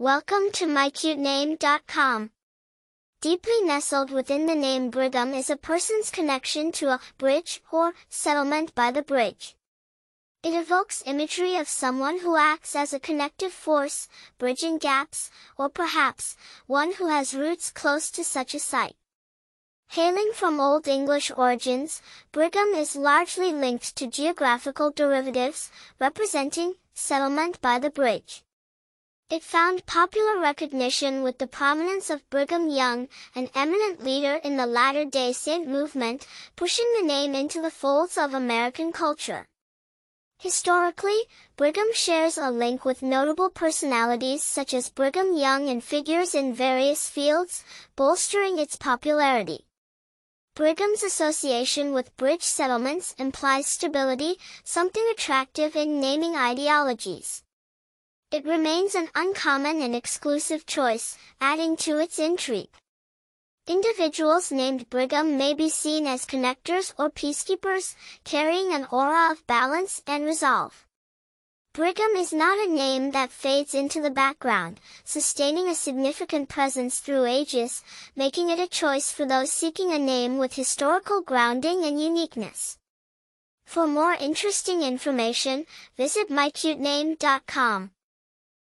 Welcome to mycutename.com. Deeply nestled within the name Brigham is a person's connection to a bridge or settlement by the bridge. It evokes imagery of someone who acts as a connective force, bridging gaps, or perhaps, one who has roots close to such a site. Hailing from Old English origins, Brigham is largely linked to geographical derivatives, representing settlement by the bridge. It found popular recognition with the prominence of Brigham Young, an eminent leader in the Latter-day Saint movement, pushing the name into the folds of American culture. Historically, Brigham shares a link with notable personalities such as Brigham Young and figures in various fields, bolstering its popularity. Brigham's association with bridge settlements implies stability, something attractive in naming ideologies. It remains an uncommon and exclusive choice, adding to its intrigue. Individuals named Brigham may be seen as connectors or peacekeepers, carrying an aura of balance and resolve. Brigham is not a name that fades into the background, sustaining a significant presence through ages, making it a choice for those seeking a name with historical grounding and uniqueness. For more interesting information, visit mycutename.com.